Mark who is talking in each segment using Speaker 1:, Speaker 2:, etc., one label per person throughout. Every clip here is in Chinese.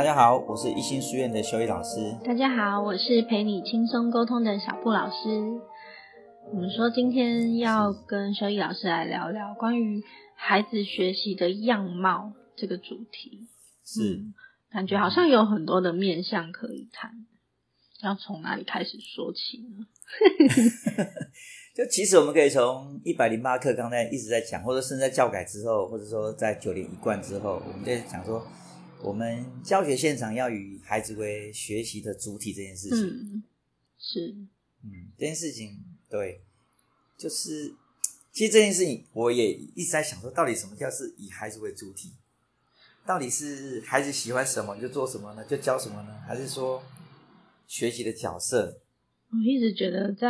Speaker 1: 大家好，我是一心书院的修一老师。
Speaker 2: 大家好，我是陪你轻松沟通的小布老师。我们说今天要跟修一老师来聊聊关于孩子学习的样貌这个主题。
Speaker 1: 是，
Speaker 2: 嗯，感觉好像有很多的面向可以谈，要从哪里开始说起呢？
Speaker 1: 就其实我们可以从一百零八课刚才一直在讲，或者甚至在教改之后，或者说在九年一贯之后，我们在讲说。我们教学现场要以孩子为学习的主体这件事情，
Speaker 2: 嗯，是，
Speaker 1: 嗯，这件事情，对，就是，其实这件事情，我也一直在想说，到底什么叫是以孩子为主体？到底是孩子喜欢什么就做什么呢？就教什么呢？还是说学习的角色？
Speaker 2: 我一直觉得在。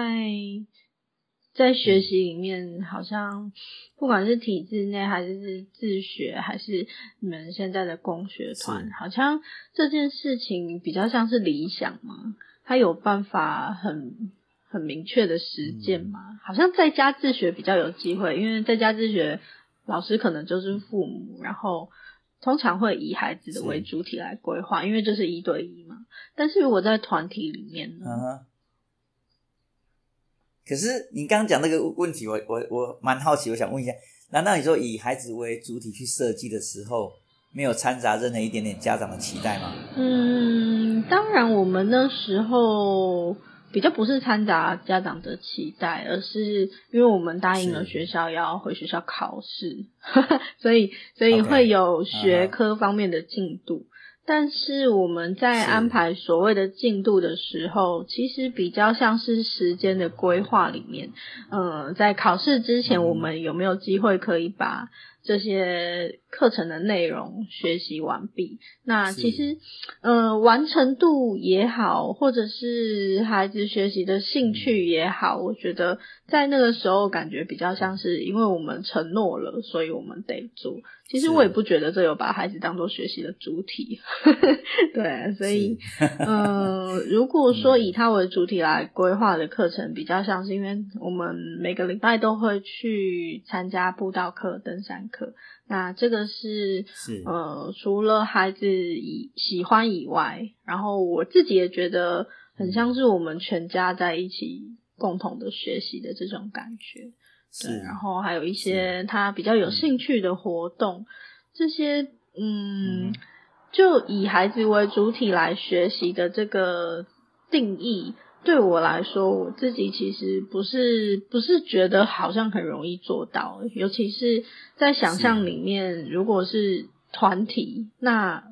Speaker 2: 在学习里面，好像不管是体制内，还是是自学，还是你们现在的工学团，好像这件事情比较像是理想嘛，他有办法很很明确的实践嘛？嗯。好像在家自学比较有机会，因为在家自学，老师可能就是父母，然后通常会以孩子的为主体来规划，因为这是一对一嘛。但是如果在团体里面呢？
Speaker 1: 嗯可是你刚刚讲那个问题，我我我蛮好奇，我想问一下，难道你说以孩子为主体去设计的时候，没有掺杂任何一点点家长的期待吗？
Speaker 2: 嗯，当然，我们那时候比较不是掺杂家长的期待，而是因为我们答应了学校要回学校考试，所以所以会有学科方面的进度。Uh-huh. 但是我们在安排所谓的进度的时候，其实比较像是时间的规划里面，呃，在考试之前，我们有没有机会可以把这些课程的内容学习完毕，那其实，呃，完成度也好，或者是孩子学习的兴趣也好，我觉得在那个时候感觉比较像是，因为我们承诺了，所以我们得做。其实我也不觉得这有把孩子当做学习的主体，对，所以，呃，如果说以他为主体来规划的课程，比较像是因为我们每个礼拜都会去参加步道课、登山。课，那这个是，是呃，除了孩子以喜欢以外，然后我自己也觉得很像是我们全家在一起共同的学习的这种感觉。对，然后还有一些他比较有兴趣的活动，这些嗯，就以孩子为主体来学习的这个定义。对我来说，我自己其实不是不是觉得好像很容易做到，尤其是在想象里面，如果是团体，那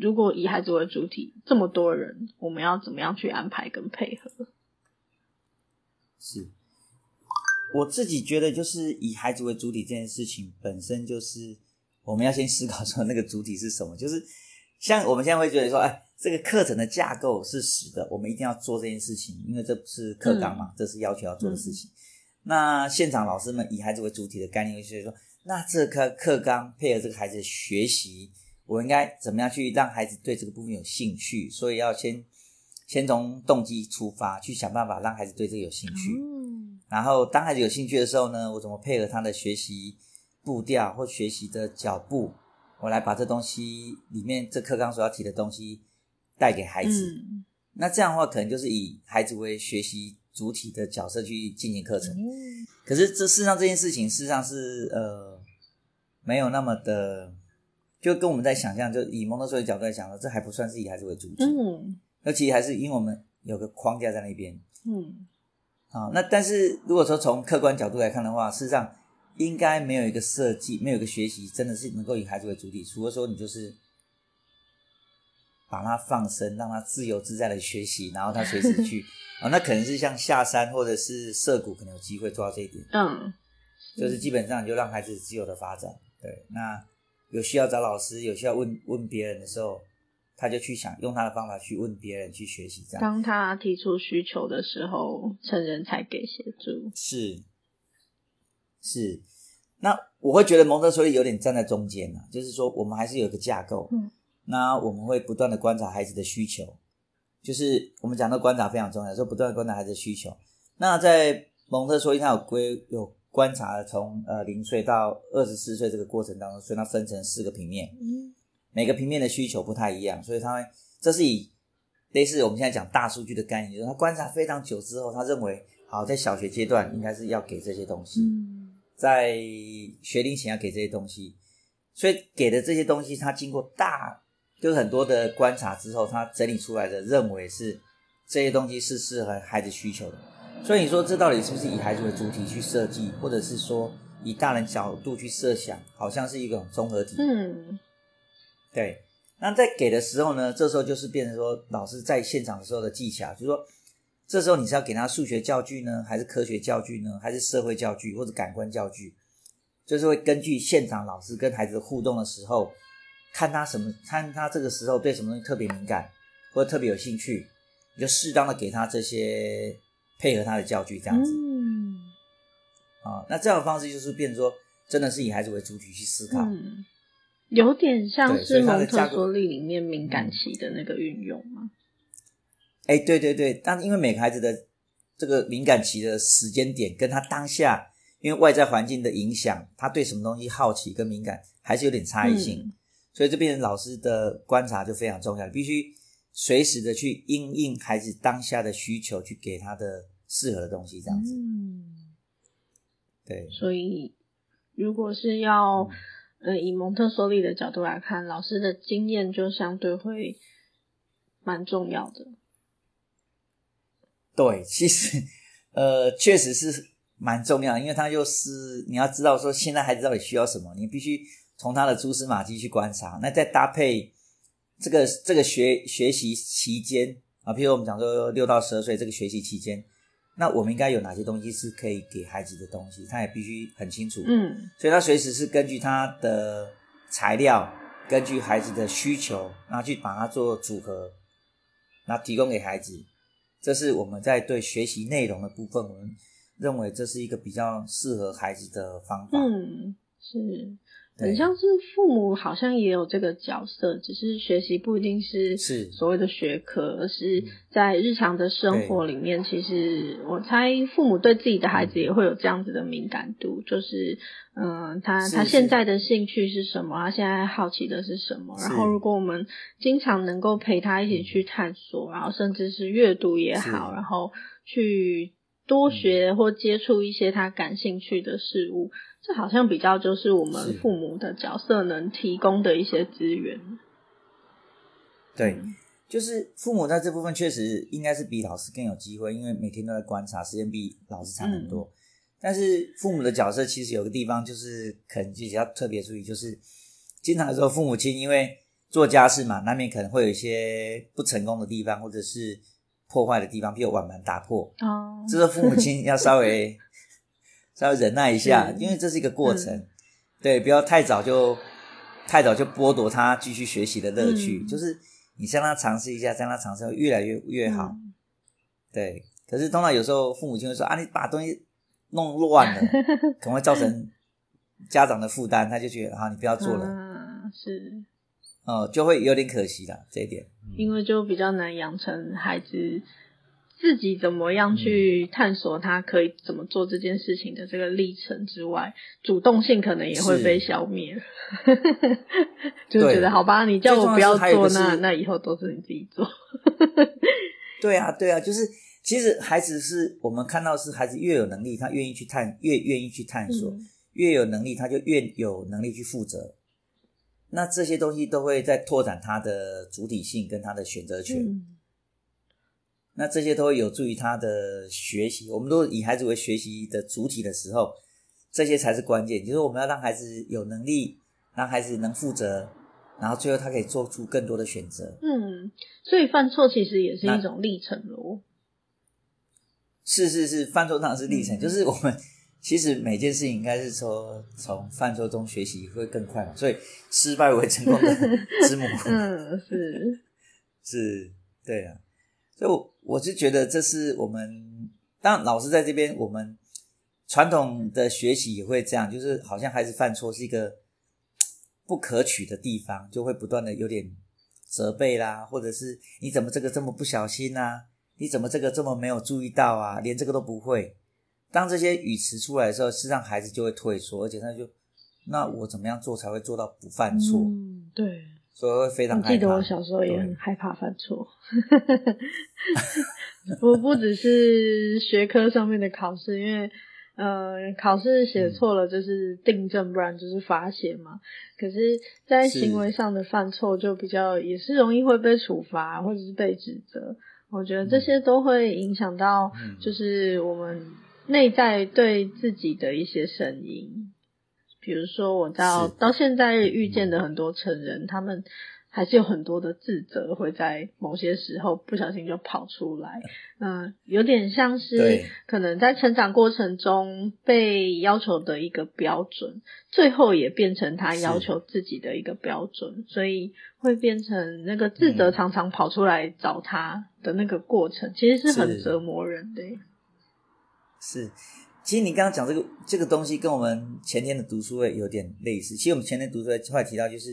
Speaker 2: 如果以孩子为主体，这么多人，我们要怎么样去安排跟配合？
Speaker 1: 是，我自己觉得，就是以孩子为主体这件事情本身，就是我们要先思考说那个主体是什么，就是像我们现在会觉得说，哎。这个课程的架构是死的，我们一定要做这件事情，因为这不是课纲嘛，嗯，这是要求要做的事情。嗯，那现场老师们以孩子为主体的概念，就是说，那这个课纲配合这个孩子的学习，我应该怎么样去让孩子对这个部分有兴趣？所以要先先从动机出发，去想办法让孩子对这个有兴趣。嗯，然后当孩子有兴趣的时候呢，我怎么配合他的学习步调或学习的脚步，我来把这东西里面这课纲所要提的东西。带给孩子，嗯，那这样的话，可能就是以孩子为学习主体的角色去进行课程。嗯，可是这事实上这件事情，事实上是呃没有那么的，就跟我们在想象，就以蒙特梭利角度来讲呢，这还不算是以孩子为主体。嗯，而其实还是因为我们有个框架在那边。嗯，好，那但是如果说从客观角度来看的话，事实上应该没有一个设计，没有一个学习真的是能够以孩子为主体，除了说你就是。把他放生，让他自由自在的学习，然后他随时 去啊、哦，那可能是像下山或者是涉谷，可能有机会做到这一点。嗯，就是基本上你就让孩子自由的发展。对，那有需要找老师，有需要问问别人的时候，他就去想用他的方法去问别人去学习。这样，
Speaker 2: 当他提出需求的时候，成人才给协助。
Speaker 1: 是是，那我会觉得蒙特梭利有点站在中间呢，就是说我们还是有一个架构。嗯。那我们会不断的观察孩子的需求，就是我们讲到观察非常重要，说不断的观察孩子的需求。那在蒙特梭利他有规有观察从呃零岁到二十四岁这个过程当中，所以它分成四个平面。嗯，每个平面的需求不太一样，所以他会这是以类似我们现在讲大数据的概念，就是他观察非常久之后，他认为好在小学阶段应该是要给这些东西，在学龄前要给这些东西，所以给的这些东西，他经过大就是很多的观察之后，他整理出来的认为是这些东西是适合孩子需求的。所以你说这到底是不是以孩子为主体去设计，或者是说以大人角度去设想，好像是一种综合体。
Speaker 2: 嗯，
Speaker 1: 对。那在给的时候呢，这时候就是变成说老师在现场的时候的技巧，就是说这时候你是要给他数学教具呢，还是科学教具呢，还是社会教具或者感官教具？就是会根据现场老师跟孩子的互动的时候，看他什么，看他这个时候对什么东西特别敏感或者特别有兴趣，你就适当的给他这些。配合他的教具这样子，
Speaker 2: 嗯，
Speaker 1: 啊，那这样的方式就是变成说，真的是以孩子为主体去思考，
Speaker 2: 嗯，有点像是蒙特梭利里面敏感期的那个运用吗？
Speaker 1: 哎，对对对，但因为每个孩子的这个敏感期的时间点，跟他当下因为外在环境的影响，他对什么东西好奇跟敏感还是有点差异性，嗯，所以这边老师的观察就非常重要，必须随时的去应应孩子当下的需求，去给他的。适合的东西，这样子。嗯，对。
Speaker 2: 所以，如果是要，呃，以蒙特梭利的角度来看，老师的经验就相对会蛮重要的。
Speaker 1: 对，其实，呃，确实是蛮重要，因为他就是你要知道说，现在孩子到底需要什么，你必须从他的蛛丝马迹去观察，那再搭配这个这个学学习期间啊，譬如我们讲说六到十二岁这个学习期间。那我们应该有哪些东西是可以给孩子的东西？他也必须很清楚。
Speaker 2: 嗯，
Speaker 1: 所以他随时是根据他的材料，根据孩子的需求，然后去把它做组合，然后提供给孩子。这是我们在对学习内容的部分，我们认为这是一个比较适合孩子的方法。
Speaker 2: 嗯，是。很像是父母好像也有这个角色，只是学习不一定是所谓的学科，而是在日常的生活里面，其实我猜父母对自己的孩子也会有这样子的敏感度，就是嗯，他他现在的兴趣是什么？他现在好奇的是什么？然后如果我们经常能够陪他一起去探索，然后甚至是阅读也好，然后去多学或接触一些他感兴趣的事物。这好像比较就是我们父母的角色能提供的一些资源。
Speaker 1: 对，就是父母在这部分确实应该是比老师更有机会，因为每天都在观察，时间比老师长很多。嗯。但是父母的角色其实有个地方就是可能就要特别注意，就是经常的时候父母亲因为做家事嘛，难免可能会有一些不成功的地方，或者是破坏的地方，比如碗盘打破。哦，这是父母亲要稍微。稍微忍耐一下，因为这是一个过程，嗯、对，不要太早就太早就剥夺他继续学习的乐趣。嗯、就是你让他尝试一下，让他尝试会越来越越好。嗯、对，可是通常有时候父母亲会说啊，你把东西弄乱了，可能会造成家长的负担，他就觉得啊，你不要做了。
Speaker 2: 嗯，是，
Speaker 1: 哦、嗯，就会有点可惜了这一点。
Speaker 2: 因为就比较难养成孩子。自己怎么样去探索他可以怎么做这件事情的这个历程之外，主动性可能也会被消灭。就觉得好吧，你叫我不要做，那那以后都是你自己做。
Speaker 1: 对啊，对啊，就是其实孩子是我们看到是孩子越有能力，他愿意去探，越愿意去探索，嗯、越有能力他就越有能力去负责。那这些东西都会在拓展他的主体性跟他的选择权。嗯那这些都会有助于他的学习。我们都以孩子为学习的主体的时候，这些才是关键。就是我们要让孩子有能力，让孩子能负责，然后最后他可以做出更多的选择。
Speaker 2: 嗯，所以犯错其实也是一种历程咯。
Speaker 1: 是是是，犯错当然是历程。嗯、就是我们其实每件事情应该是说从犯错中学习会更快嘛。所以失败为成功的 之母。
Speaker 2: 嗯，是
Speaker 1: 是，对啊。所以我我是觉得这是我们，当老师在这边，我们传统的学习也会这样，就是好像孩子犯错是一个不可取的地方，就会不断的有点责备啦，或者是你怎么这个这么不小心啊？你怎么这个这么没有注意到啊？连这个都不会。当这些语词出来的时候，实际上孩子就会退缩，而且他就那我怎么样做才会做到不犯错？
Speaker 2: 嗯，对。
Speaker 1: 所以会非常害怕。
Speaker 2: 我记得我小时候也很害怕犯错，不不只是学科上面的考试，因为呃考试写错了就是订正，不然就是罚写嘛。可是，在行为上的犯错就比较也是容易会被处罚或者是被指责。我觉得这些都会影响到，就是我们内在对自己的一些声音。比如说，我到到现在遇见的很多成人，他们还是有很多的自责，会在某些时候不小心就跑出来。嗯，有点像是可能在成长过程中被要求的一个标准，最后也变成他要求自己的一个标准，所以会变成那个自责常常跑出来找他的那个过程，其实是很折磨人的。
Speaker 1: 是。其实你刚刚讲这个这个东西，跟我们前天的读书会有点类似。其实我们前天读书会后来提到，就是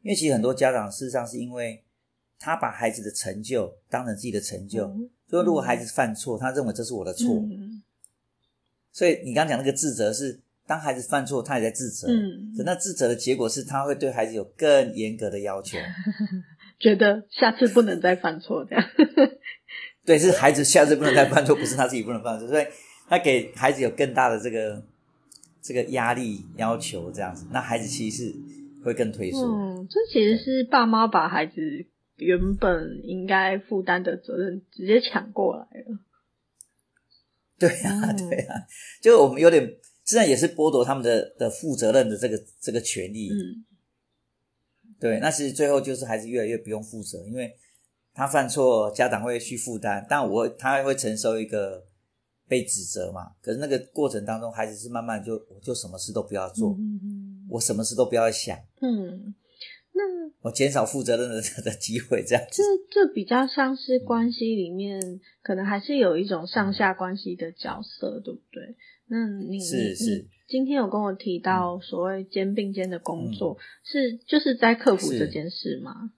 Speaker 1: 因为其实很多家长事实上是因为他把孩子的成就当成自己的成就，嗯、所以如果孩子犯错，他认为这是我的错。嗯、所以你刚刚讲那个自责是，当孩子犯错，他也在自责。嗯，那自责的结果是他会对孩子有更严格的要求，
Speaker 2: 觉得下次不能再犯错这样。
Speaker 1: 对，是孩子下次不能再犯错，不是他自己不能犯错，所以。他给孩子有更大的这个这个压力要求，这样子，那孩子其实是会更退缩。
Speaker 2: 嗯，这其实是爸妈把孩子原本应该负担的责任直接抢过来了。
Speaker 1: 对啊，对啊，就我们有点，实际上也是剥夺他们的的负责任的这个这个权利。嗯，对，那其实最后就是孩子越来越不用负责，因为他犯错，家长会去负担，但我他会承受一个。被指责嘛？可是那个过程当中，孩子是慢慢就我就什么事都不要做，嗯、我什么事都不要想，嗯，那我减少负责任的 的机会，这样子。
Speaker 2: 这这比较像是关系里面、嗯、可能还是有一种上下关系的角色，对不对？那你是是你今天有跟我提到所谓肩并肩的工作，嗯、是就是在克服这件事吗？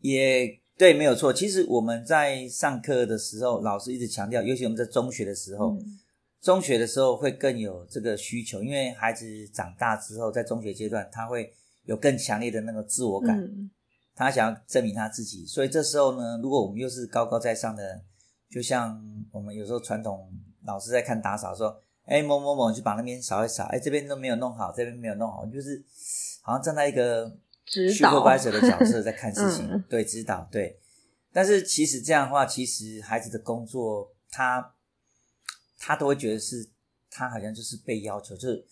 Speaker 1: 也。对，没有错。其实我们在上课的时候，老师一直强调，尤其我们在中学的时候，嗯、中学的时候会更有这个需求，因为孩子长大之后，在中学阶段，他会有更强烈的那个自我感，嗯、他想要证明他自己。所以这时候呢，如果我们又是高高在上的，就像我们有时候传统老师在看打扫说，哎，某某某，就把那边扫一扫，哎，这边都没有弄好，这边没有弄好，就是好像站在一个。
Speaker 2: 指导
Speaker 1: supervisor 的角色在看事情，嗯、对，指导，对。但是其实这样的话，其实孩子的工作，他他都会觉得是，他好像就是被要求，就是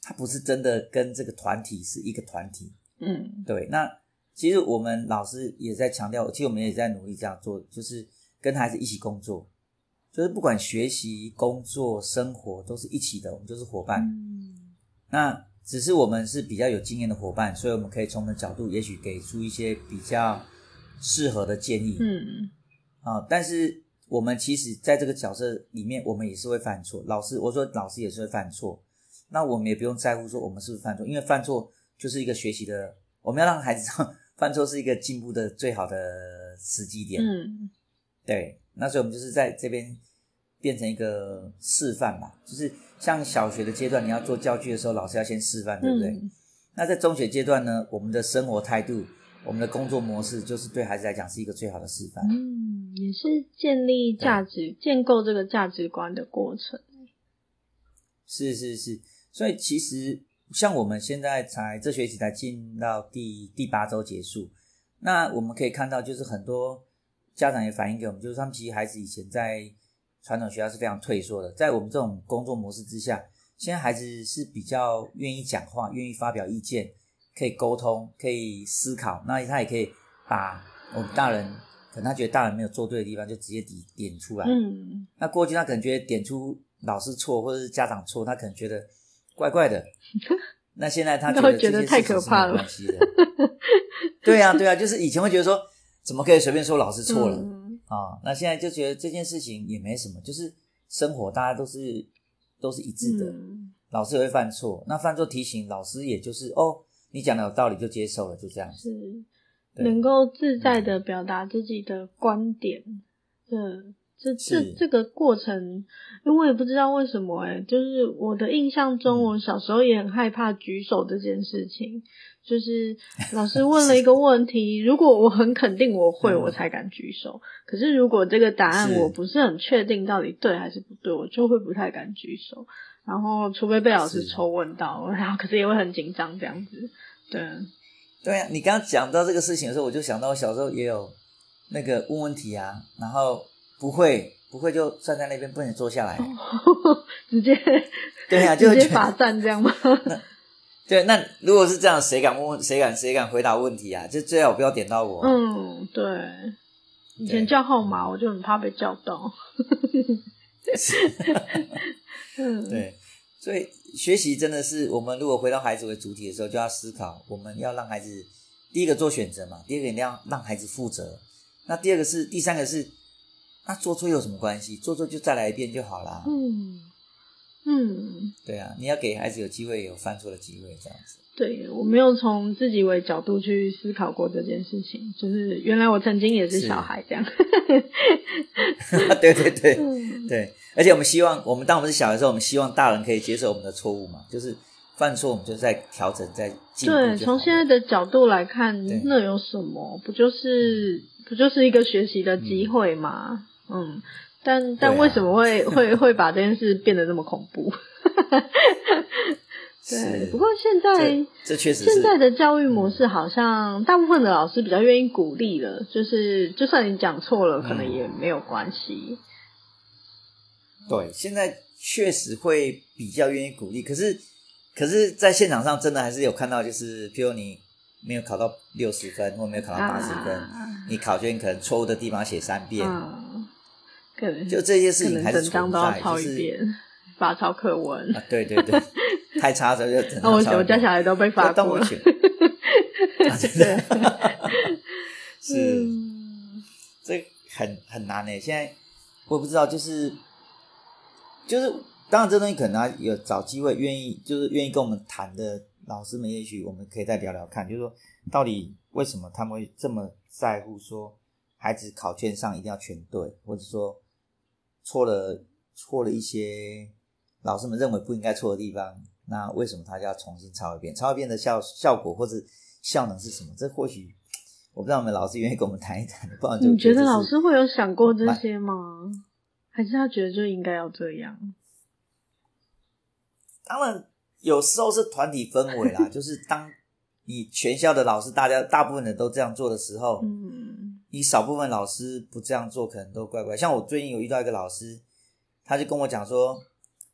Speaker 1: 他不是真的跟这个团体是一个团体。嗯，对。那其实我们老师也在强调，其实我们也在努力这样做，就是跟孩子一起工作，就是不管学习、工作、生活都是一起的，我们就是伙伴。嗯，那。只是我们是比较有经验的伙伴，所以我们可以从的角度，也许给出一些比较适合的建议。嗯，啊，但是我们其实在这个角色里面，我们也是会犯错。老师，我说老师也是会犯错，那我们也不用在乎说我们是不是犯错，因为犯错就是一个学习的，我们要让孩子知道犯错是一个进步的最好的时机点。嗯，对，那所以我们就是在这边变成一个示范吧，就是。像小学的阶段，你要做教具的时候，老师要先示范，对不对？嗯、那在中学阶段呢，我们的生活态度、我们的工作模式，就是对孩子来讲是一个最好的示范。
Speaker 2: 嗯，也是建立价值、建构这个价值观的过程。
Speaker 1: 是是是，所以其实像我们现在才这学期才进到第第八周结束，那我们可以看到，就是很多家长也反映给我们，就是他们其实孩子以前在。传统学校是非常退缩的，在我们这种工作模式之下，现在孩子是比较愿意讲话、愿意发表意见、可以沟通、可以思考。那他也可以把我们大人可能他觉得大人没有做对的地方，就直接点点出来。嗯。那过去他可能觉得点出老师错或者是家长错，他可能觉得怪怪的。那现在他觉得这件事情是没关系的。对啊，对啊，就是以前会觉得说，怎么可以随便说老师错了？嗯啊、哦，那现在就觉得这件事情也没什么，就是生活大家都是都是一致的。嗯、老师也会犯错，那犯错提醒老师，也就是哦，你讲的有道理就接受了，就这样子。是，
Speaker 2: 能够自在的表达自己的观点，这这这这个过程，因为我也不知道为什么诶、欸、就是我的印象中，我小时候也很害怕举手这件事情。就是 老师问了一个问题，如果我很肯定我会，我才敢举手。可是如果这个答案我不是很确定到底对还是不对，我就会不太敢举手。然后除非被老师抽问到，然后可是也会很紧张这样子。对，
Speaker 1: 对啊，你刚刚讲到这个事情的时候，我就想到我小时候也有那个问问题啊，然后不会不会就站在那边不能坐下来，
Speaker 2: 直接
Speaker 1: 对啊，就
Speaker 2: 直接罚站这样吗？
Speaker 1: 对，那如果是这样，谁敢问？谁敢？谁敢回答问题啊？就最好不要点到我。
Speaker 2: 嗯，对。以前叫号码，我就很怕被叫到。
Speaker 1: 嗯，对。所以学习真的是，我们如果回到孩子为主体的时候，就要思考，我们要让孩子第一个做选择嘛，第二个一定要让孩子负责。那第二个是，第三个是，那做错有什么关系？做错就再来一遍就好啦。
Speaker 2: 嗯。嗯，
Speaker 1: 对啊，你要给孩子有机会有犯错的机会，这样子。
Speaker 2: 对，我没有从自己为角度去思考过这件事情，就是原来我曾经也是小孩这样。
Speaker 1: 对对对、嗯、对，而且我们希望，我们当我们是小孩的时候，我们希望大人可以接受我们的错误嘛，就是犯错我们就在调整，在进步。对，
Speaker 2: 从现在的角度来看，那有什么？不就是不就是一个学习的机会嘛？嗯。嗯但但为什么会、啊、会会把这件事变得那么恐怖？对，不过现在
Speaker 1: 这确实
Speaker 2: 现在的教育模式，好像大部分的老师比较愿意鼓励了，就是就算你讲错了，可能也没有关系。
Speaker 1: 对，现在确实会比较愿意鼓励，可是可是在现场上真的还是有看到，就是譬如你没有考到六十分，或没有考到八十分，啊、你考卷可能错误的地方写三遍。啊
Speaker 2: 可能
Speaker 1: 就这些事情还是存在，
Speaker 2: 一遍，罚抄课文。
Speaker 1: 啊，对对对，太差的就整张抄。
Speaker 2: 我我家小孩都被罚过了。
Speaker 1: 是，嗯、这很很难诶。现在我不知道，就是就是，当然这东西可能有找机会愿意，就是愿意跟我们谈的老师们，也许我们可以再聊聊看，就是说到底为什么他们会这么在乎说孩子考卷上一定要全对，或者说。错了，错了一些老师们认为不应该错的地方，那为什么他就要重新抄一遍？抄一遍的效效果或者效能是什么？这或许我不知道，我们老师愿意跟我们谈一谈。不然就
Speaker 2: 你觉得老师会有想过这些吗？还是他觉得就应该要这样？
Speaker 1: 当然，有时候是团体氛围啦，就是当你全校的老师，大家大部分人都这样做的时候，嗯。你少部分老师不这样做，可能都怪怪。像我最近有遇到一个老师，他就跟我讲说，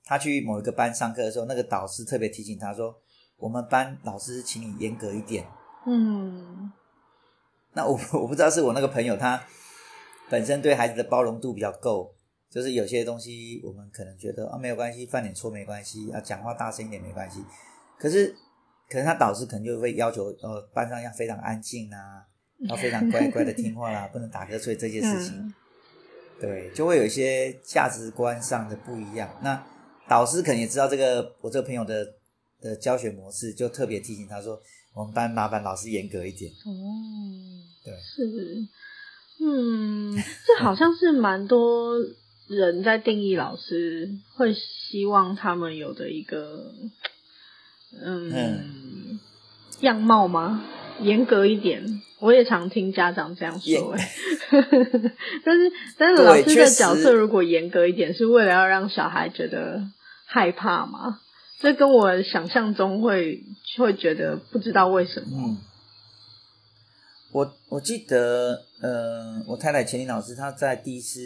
Speaker 1: 他去某一个班上课的时候，那个导师特别提醒他说：“我们班老师请你严格一点。”嗯，那我我不知道是我那个朋友他本身对孩子的包容度比较够，就是有些东西我们可能觉得啊没有关系，犯点错没关系，啊讲话大声一点没关系。可是可能他导师可能就会要求呃班上要非常安静啊。要非常乖乖的听话啦，不能打瞌睡这件事情，嗯、对，就会有一些价值观上的不一样。那导师可能也知道这个我这个朋友的的教学模式，就特别提醒他说：“我们班麻烦老师严格一点。”哦，对，
Speaker 2: 是，嗯，这好像是蛮多人在定义老师会希望他们有的一个，嗯，嗯样貌吗？严格一点。我也常听家长这样说，哎，但是但是老师的角色如果严格一点，是为了要让小孩觉得害怕吗？这跟我想象中会会觉得不知道为什么。嗯，
Speaker 1: 我我记得，呃，我太太钱玲老师她在第一次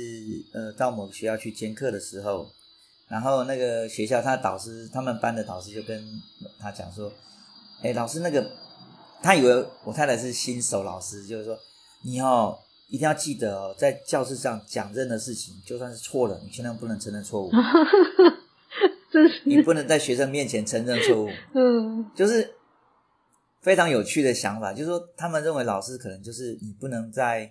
Speaker 1: 呃到某个学校去兼课的时候，然后那个学校他的导师，他们班的导师就跟他讲说，哎，老师那个。他以为我太太是新手老师，就是说，你哦一定要记得哦，在教室上讲任何事情，就算是错了，你千万不能承认错误。
Speaker 2: 是
Speaker 1: 你不能在学生面前承认错误。嗯，就是非常有趣的想法，就是说，他们认为老师可能就是你不能在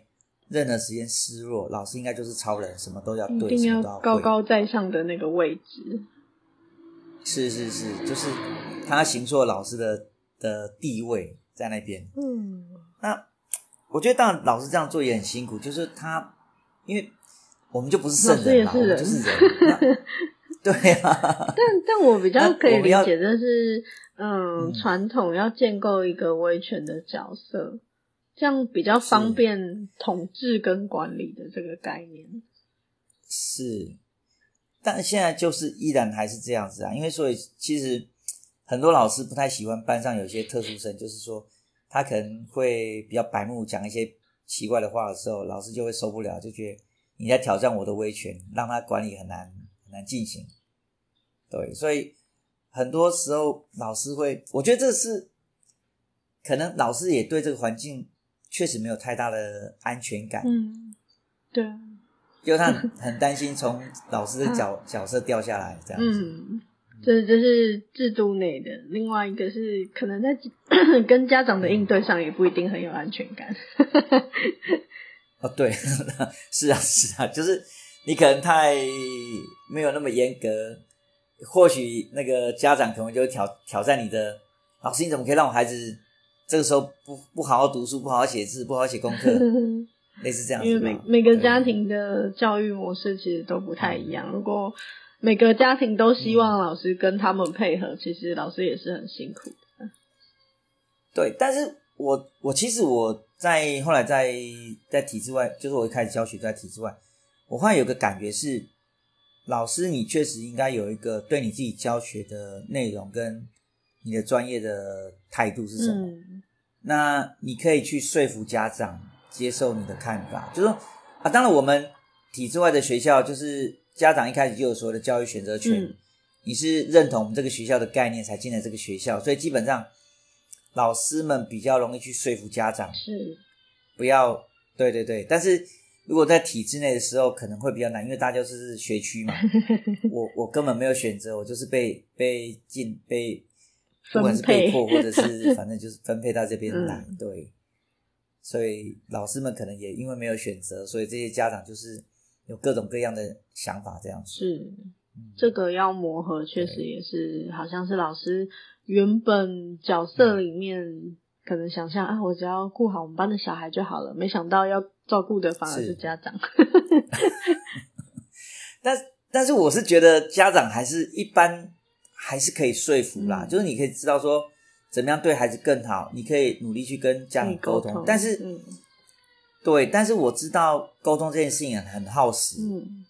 Speaker 1: 任何时间示弱，老师应该就是超人，什么都要对，
Speaker 2: 一定要高高在上的那个位置。
Speaker 1: 是是是，就是他行错老师的的地位。在那边，嗯，那我觉得当然老师这样做也很辛苦，就是他，因为我们就不是圣人嘛，
Speaker 2: 老师也是人，
Speaker 1: 就是人。对啊。
Speaker 2: 但但我比较可以理解的是，
Speaker 1: 嗯，
Speaker 2: 传统要建构一个威权的角色，这样比较方便统治跟管理的这个概念。
Speaker 1: 是，但现在就是依然还是这样子啊，因为所以其实很多老师不太喜欢班上有些特殊生，就是说他可能会比较白目，讲一些奇怪的话的时候，老师就会受不了，就觉得你在挑战我的威权，让他管理很难很难进行。对，所以很多时候老师会，我觉得这是可能老师也对这个环境确实没有太大的安全感。
Speaker 2: 嗯，对。
Speaker 1: 就他很担心从老师的角、啊、角色掉下来这样子。
Speaker 2: 嗯，这这是制度内的。另外一个是可能在 跟家长的应对上也不一定很有安全感。
Speaker 1: 哦，对，是啊，是啊，就是你可能太没有那么严格，或许那个家长可能就会挑挑战你的老师，你怎么可以让我孩子这个时候不不好好读书，不好好写字，不好好写功课？类似这样子，
Speaker 2: 因为每每个家庭的教育模式其实都不太一样。如果每个家庭都希望老师跟他们配合，嗯、其实老师也是很辛苦的。
Speaker 1: 对，但是我我其实我在后来在在体制外，就是我一开始教学在体制外，我后来有个感觉是，老师你确实应该有一个对你自己教学的内容跟你的专业的态度是什么？嗯、那你可以去说服家长。接受你的看法，就是说啊，当然我们体制外的学校，就是家长一开始就有所谓的教育选择权，嗯、你是认同我们这个学校的概念才进来这个学校，所以基本上老师们比较容易去说服家长，
Speaker 2: 是。
Speaker 1: 不要对对对，但是如果在体制内的时候可能会比较难，因为大家就是学区嘛，我我根本没有选择，我就是被被进被不管是被迫或者是 反正就是分配到这边来，嗯、对。所以老师们可能也因为没有选择，所以这些家长就是有各种各样的想法这样子。
Speaker 2: 是，这个要磨合，确实也是，好像是老师原本角色里面可能想象、嗯、啊，我只要顾好我们班的小孩就好了，没想到要照顾的反而是家长。是
Speaker 1: 但但是我是觉得家长还是一般还是可以说服啦，嗯、就是你可以知道说。怎么样对孩子更好？你可以努力去跟家长沟通，但是，嗯、对，但是我知道沟通这件事情很耗时。嗯，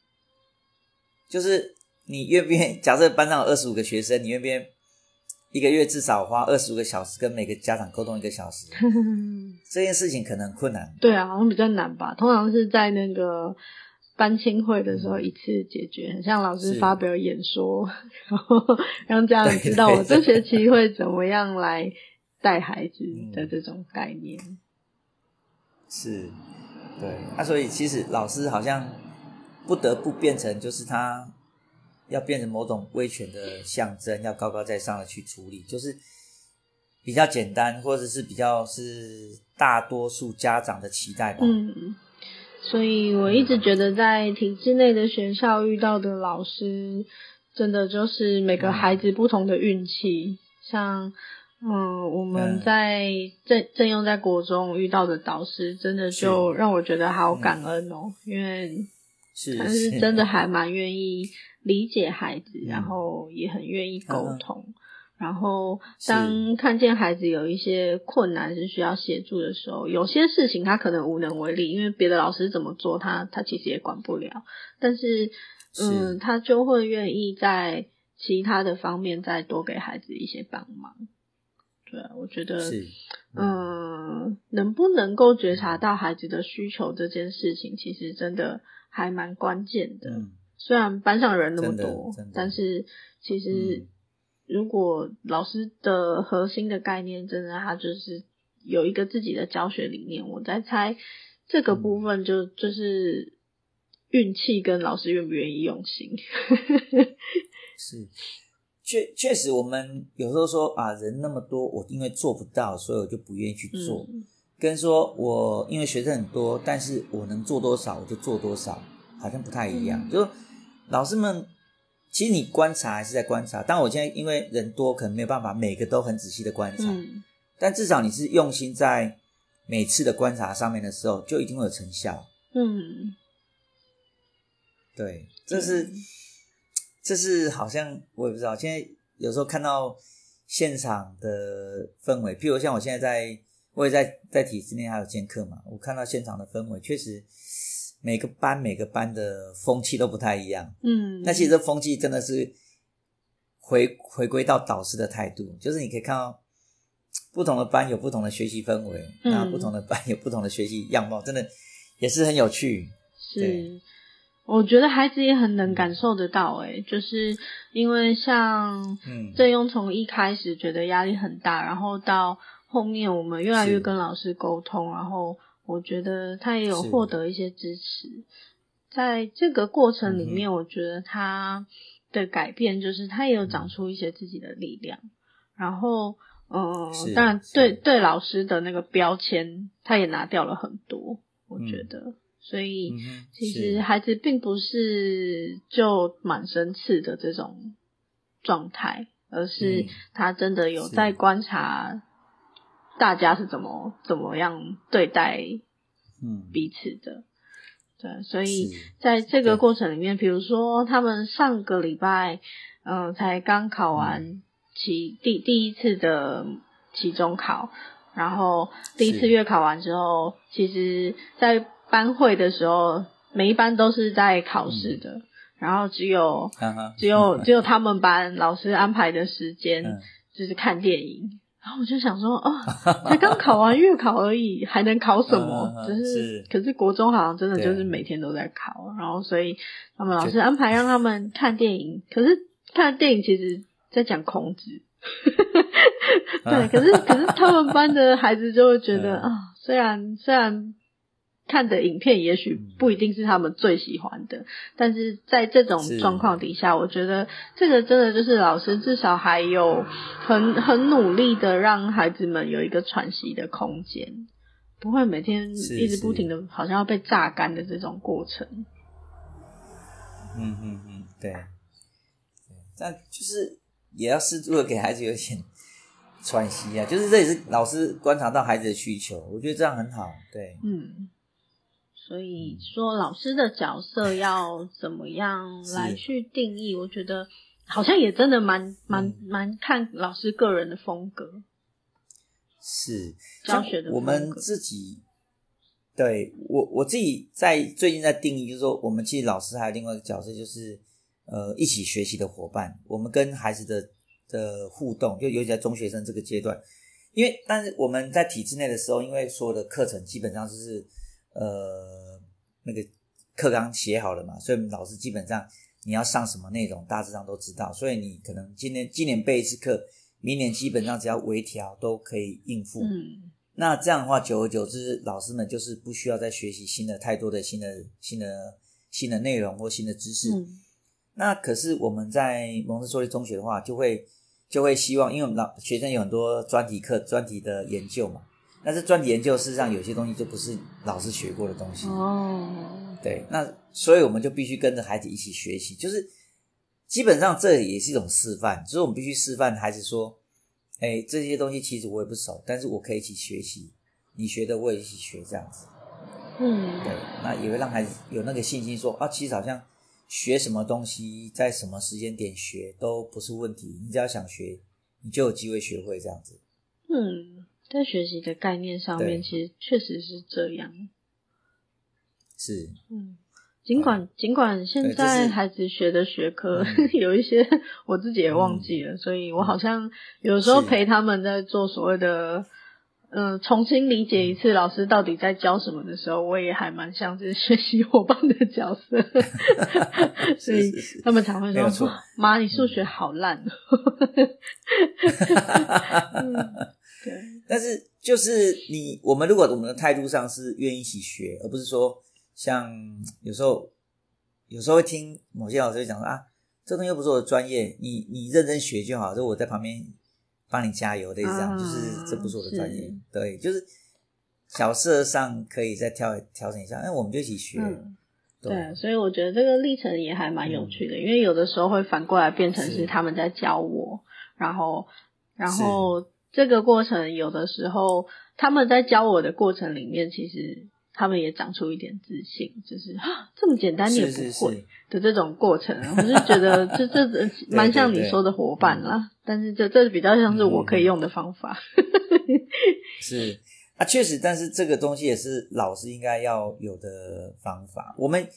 Speaker 1: 就是你愿不愿意？假设班上有二十五个学生，你愿不愿意一个月至少花二十五个小时跟每个家长沟通一个小时？这件事情可能困难。
Speaker 2: 对啊，好像比较难吧。通常是在那个。班亲会的时候一次解决，很像老师发表演说，然后让家长知道我这学期会怎么样来带孩子的这种概念。
Speaker 1: 是，对，那、啊、所以其实老师好像不得不变成，就是他要变成某种威权的象征，要高高在上的去处理，就是比较简单，或者是比较是大多数家长的期待吧。嗯。
Speaker 2: 所以我一直觉得，在体制内的学校遇到的老师，真的就是每个孩子不同的运气。像，嗯，我们在正正用在国中遇到的导师，真的就让我觉得好感恩哦，因为他是真的还蛮愿意理解孩子，然后也很愿意沟通。然后，当看见孩子有一些困难是需要协助的时候，有些事情他可能无能为力，因为别的老师怎么做他，他他其实也管不了。但是，嗯，是他就会愿意在其他的方面再多给孩子一些帮忙。对，我觉得，是嗯，嗯，能不能够觉察到孩子的需求这件事情，其实真的还蛮关键的。嗯，虽然班上人那么多，但是其实。嗯如果老师的核心的概念真的他就是有一个自己的教学理念，我在猜这个部分就就是运气跟老师愿不愿意用心。
Speaker 1: 是，确确实我们有时候说啊，人那么多，我因为做不到，所以我就不愿意去做。嗯、跟说我因为学生很多，但是我能做多少我就做多少，好像不太一样。嗯、就老师们。其实你观察还是在观察，但我现在因为人多，可能没有办法每个都很仔细的观察。嗯，但至少你是用心在每次的观察上面的时候，就一定会有成效。嗯，对，这是、嗯、这是好像我也不知道。现在有时候看到现场的氛围，譬如像我现在在，我也在在体制内还有兼课嘛，我看到现场的氛围，确实每个班每个班的风气都不太一样。嗯，那其实这风气真的是回回归到导师的态度，就是你可以看到不同的班有不同的学习氛围，那、嗯、不同的班有不同的学习样貌，真的也是很有趣。
Speaker 2: 是。我觉得孩子也很能感受得到，诶，就是因为像正庸从一开始觉得压力很大，然后到后面我们越来越跟老师沟通，然后我觉得他也有获得一些支持，在这个过程里面，我觉得他的改变就是他也有长出一些自己的力量，然后，嗯，当然对对老师的那个标签，他也拿掉了很多，我觉得。所以，其实孩子并不是就满身刺的这种状态，而是他真的有在观察大家是怎么怎么样对待彼此的。对，所以在这个过程里面，比如说他们上个礼拜，嗯，才刚考完期第第一次的期中考，然后第一次月考完之后，其实，在班会的时候，每一班都是在考试的，嗯、然后只有、啊、只有 只有他们班老师安排的时间就是看电影，嗯、然后我就想说，哦，才刚考完月考而已，还能考什么？只、嗯、是，是。可是国中好像真的就是每天都在考，然后所以他们老师安排让他们看电影，可是看电影其实在讲孔子，对，可是可是他们班的孩子就会觉得啊、虽然虽然。看的影片也许不一定是他们最喜欢的，嗯、但是在这种状况底下，我觉得这个真的就是老师至少还有很很努力的让孩子们有一个喘息的空间，不会每天一直不停的好像要被榨干的这种过程。
Speaker 1: 嗯嗯嗯，对，但就是也要适度的给孩子有点喘息啊，就是这也是老师观察到孩子的需求，我觉得这样很好，对，
Speaker 2: 嗯。所以说，老师的角色要怎么样来去定义？我觉得好像也真的蛮蛮蛮看老师个人的风格。
Speaker 1: 是
Speaker 2: 教学的。
Speaker 1: 我们自己对我我自己在最近在定义，就是说，我们其实老师还有另外一个角色，就是呃一起学习的伙伴。我们跟孩子的的互动，就尤其在中学生这个阶段，因为但是我们在体制内的时候，因为所有的课程基本上就是。呃，那个课纲写好了嘛，所以老师基本上你要上什么内容，大致上都知道。所以你可能今年今年备一次课，明年基本上只要微调都可以应付。嗯，那这样的话，久而久之，老师们就是不需要再学习新的太多的新的新的新的内容或新的知识。嗯，那可是我们在蒙特梭利中学的话，就会就会希望，因为我们老学生有很多专题课、专题的研究嘛。但是专题研究事实上有些东西就不是老师学过的东西哦。对，那所以我们就必须跟着孩子一起学习，就是基本上这也是一种示范，就是我们必须示范孩子说：“哎，这些东西其实我也不熟，但是我可以一起学习，你学的我也一起学，这样子。”嗯，对，那也会让孩子有那个信心说：“啊，其实好像学什么东西，在什么时间点学都不是问题，你只要想学，你就有机会学会这样子。”
Speaker 2: 嗯。在学习的概念上面，其实确实是这样。
Speaker 1: 是，
Speaker 2: 嗯，尽管尽管现在孩子学的学科 有一些我自己也忘记了，嗯、所以我好像有时候陪他们在做所谓的嗯、呃、重新理解一次老师到底在教什么的时候，我也还蛮像是学习伙伴的角色，所以他们才会说：“妈，你数学好烂。嗯”对，
Speaker 1: 但是就是你我们如果我们的态度上是愿意一起学，而不是说像有时候有时候会听某些老师会讲说啊，这东西又不是我的专业，你你认真学就好，就我在旁边帮你加油类似这样，啊、就是这不是我的专业，对，就是角色上可以再调调整一下，那我们就一起学。
Speaker 2: 嗯、对，对，所以我觉得这个历程也还蛮有趣的，嗯、因为有的时候会反过来变成是他们在教我，然后然后。这个过程有的时候他们在教我的过程里面，其实他们也长出一点自信，就是啊，这么简单你也不会的这种过程，是是是我是觉得 这这蛮像你说的伙伴啦。对对对，但是这这比较像是我可以用的方法。
Speaker 1: 嗯、是啊，确实，但是这个东西也是老师应该要有的方法。我们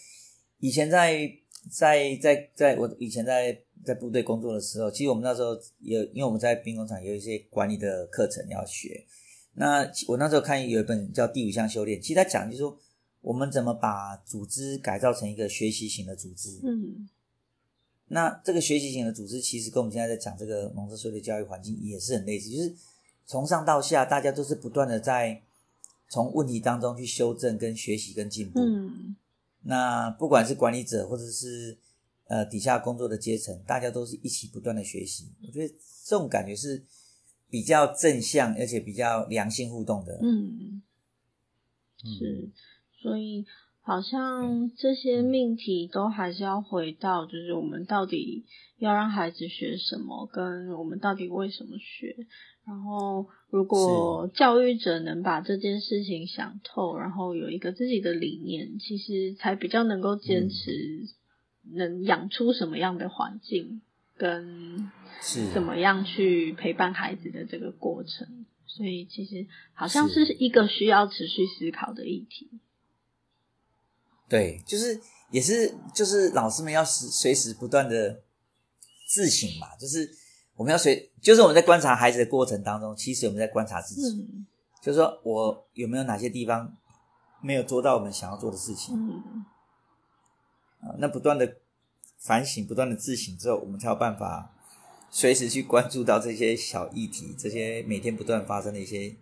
Speaker 1: 以前在在在在我以前在在部队工作的时候，其实我们那时候有，因为我们在兵工厂有一些管理的课程要学。那我那时候看有一本叫《第五项修炼》，其实他讲就是说，我们怎么把组织改造成一个学习型的组织。嗯，那这个学习型的组织，其实跟我们现在在讲这个蒙特梭利教育环境也是很类似，就是从上到下，大家都是不断的在从问题当中去修正、跟学习、跟进步。嗯，那不管是管理者或者是呃底下工作的阶层，大家都是一起不断的学习。我觉得这种感觉是。比较正向，而且比较良性互动的。嗯，
Speaker 2: 是，所以好像这些命题都还是要回到，就是我们到底要让孩子学什么，跟我们到底为什么学。然后，如果教育者能把这件事情想透，然后有一个自己的理念，其实才比较能够坚持，能养出什么样的环境。跟是。怎么样去陪伴孩子的这个过程，所以其实好像是。一个需要持续思考的议题。
Speaker 1: 对，就是也是就是老师们要随随时不断的自省嘛，就是我们要随，就是我们在观察孩子的过程当中，其实我们在观察自己，嗯、就是说我有没有哪些地方没有做到我们想要做的事情，嗯，啊，那不断的。反省，不断的自省之后，我们才有办法随时去关注到这些小议题，这些每天不断发生的一些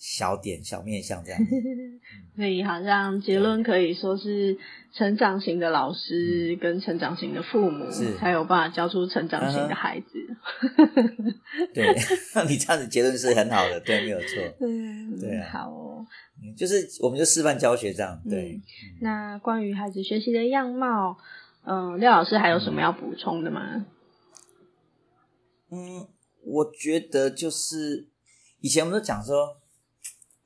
Speaker 1: 小点、小面向这样。
Speaker 2: 所以，好像结论可以说是成长型的老师跟成长型的父母，才有办法教出成长型的孩子。
Speaker 1: 嗯、对，你这样子结论是很好的，对，没有错。嗯，对啊，
Speaker 2: 好哦，
Speaker 1: 就是我们就示范教学这样。对，
Speaker 2: 嗯、那关于孩子学习的样貌。嗯，廖老师还有什么要补充的吗？
Speaker 1: 嗯，我觉得就是以前我们都讲说，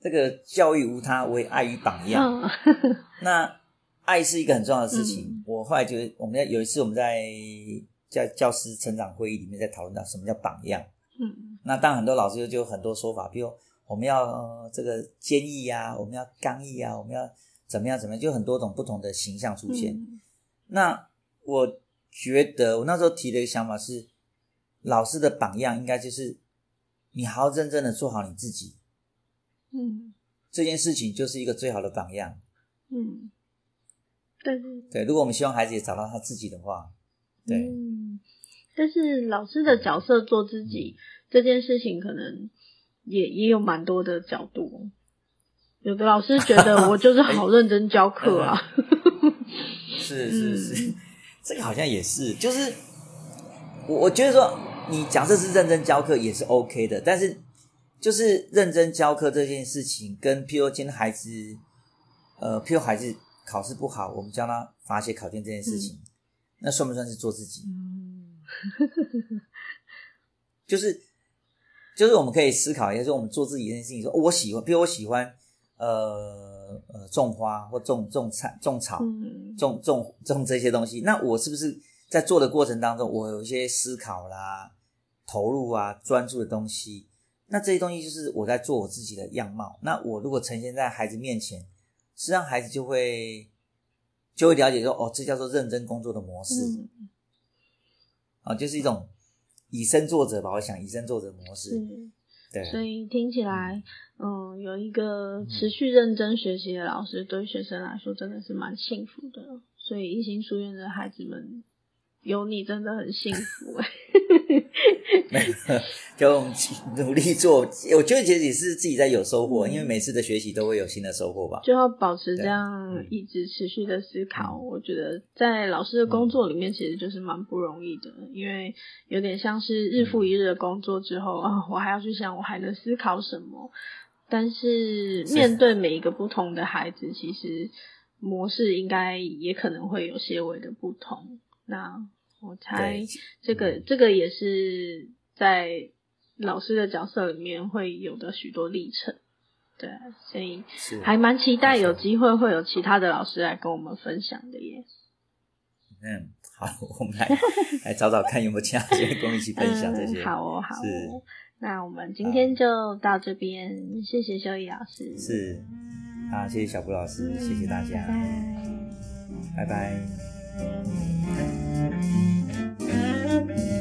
Speaker 1: 这个教育无他，唯爱与榜样。哦、那爱是一个很重要的事情。嗯、我后来觉得，我们在有一次我们在教教师成长会议里面在讨论到什么叫榜样。嗯，那当然很多老师就就有很多说法，比如我们要、呃、这个坚毅啊，我们要刚毅啊，我们要怎么样怎么样，就很多种不同的形象出现。嗯那我觉得，我那时候提的一个想法是，老师的榜样应该就是你好好认真的做好你自己，嗯，这件事情就是一个最好的榜样，嗯，对对，如果我们希望孩子也找到他自己的话，对，
Speaker 2: 嗯，但是老师的角色做自己这件事情，可能也也有蛮多的角度，有的老师觉得 我就是好认真教课啊。
Speaker 1: 是是是，嗯、这个好像也是，就是我我觉得说，你假设是认真教课也是 OK 的，但是就是认真教课这件事情，跟譬如今天孩子，呃，譬如孩子考试不好，我们教他罚写考卷这件事情，嗯、那算不算是做自己？嗯、就是就是我们可以思考一下，说我们做自己这件事情，说我喜欢，譬如我喜欢，呃。呃，种花或种种菜、种草、种种种这些东西，那我是不是在做的过程当中，我有一些思考啦、投入啊、专注的东西？那这些东西就是我在做我自己的样貌。那我如果呈现在孩子面前，实际上孩子就会就会了解说，哦，这叫做认真工作的模式。嗯、啊，就是一种以身作则吧。我想以身作则模式。嗯对
Speaker 2: 所以听起来，嗯，有一个持续认真学习的老师，对学生来说真的是蛮幸福的。所以一心书院的孩子们。有你真的很幸福哎，
Speaker 1: 没有，就努力做。我觉得其实也是自己在有收获，嗯、因为每次的学习都会有新的收获吧。
Speaker 2: 就要保持这样一直持续的思考。嗯、我觉得在老师的工作里面，其实就是蛮不容易的，嗯、因为有点像是日复一日的工作之后 啊、我还要去想我还能思考什么。但是面对每一个不同的孩子，其实模式应该也可能会有些微的不同。那我猜这个这个也是在老师的角色里面会有的许多历程。对，所以还蛮期待有机会会有其他的老师来跟我们分享的耶。
Speaker 1: 嗯，好，我们来来找找看有没有其他人跟我们一起分享这些。
Speaker 2: 嗯、好哦，好哦。那我们今天就到这边，谢谢修仪老师。
Speaker 1: 是，啊，谢谢小布老师，谢谢大家，拜拜。拜拜。Thank.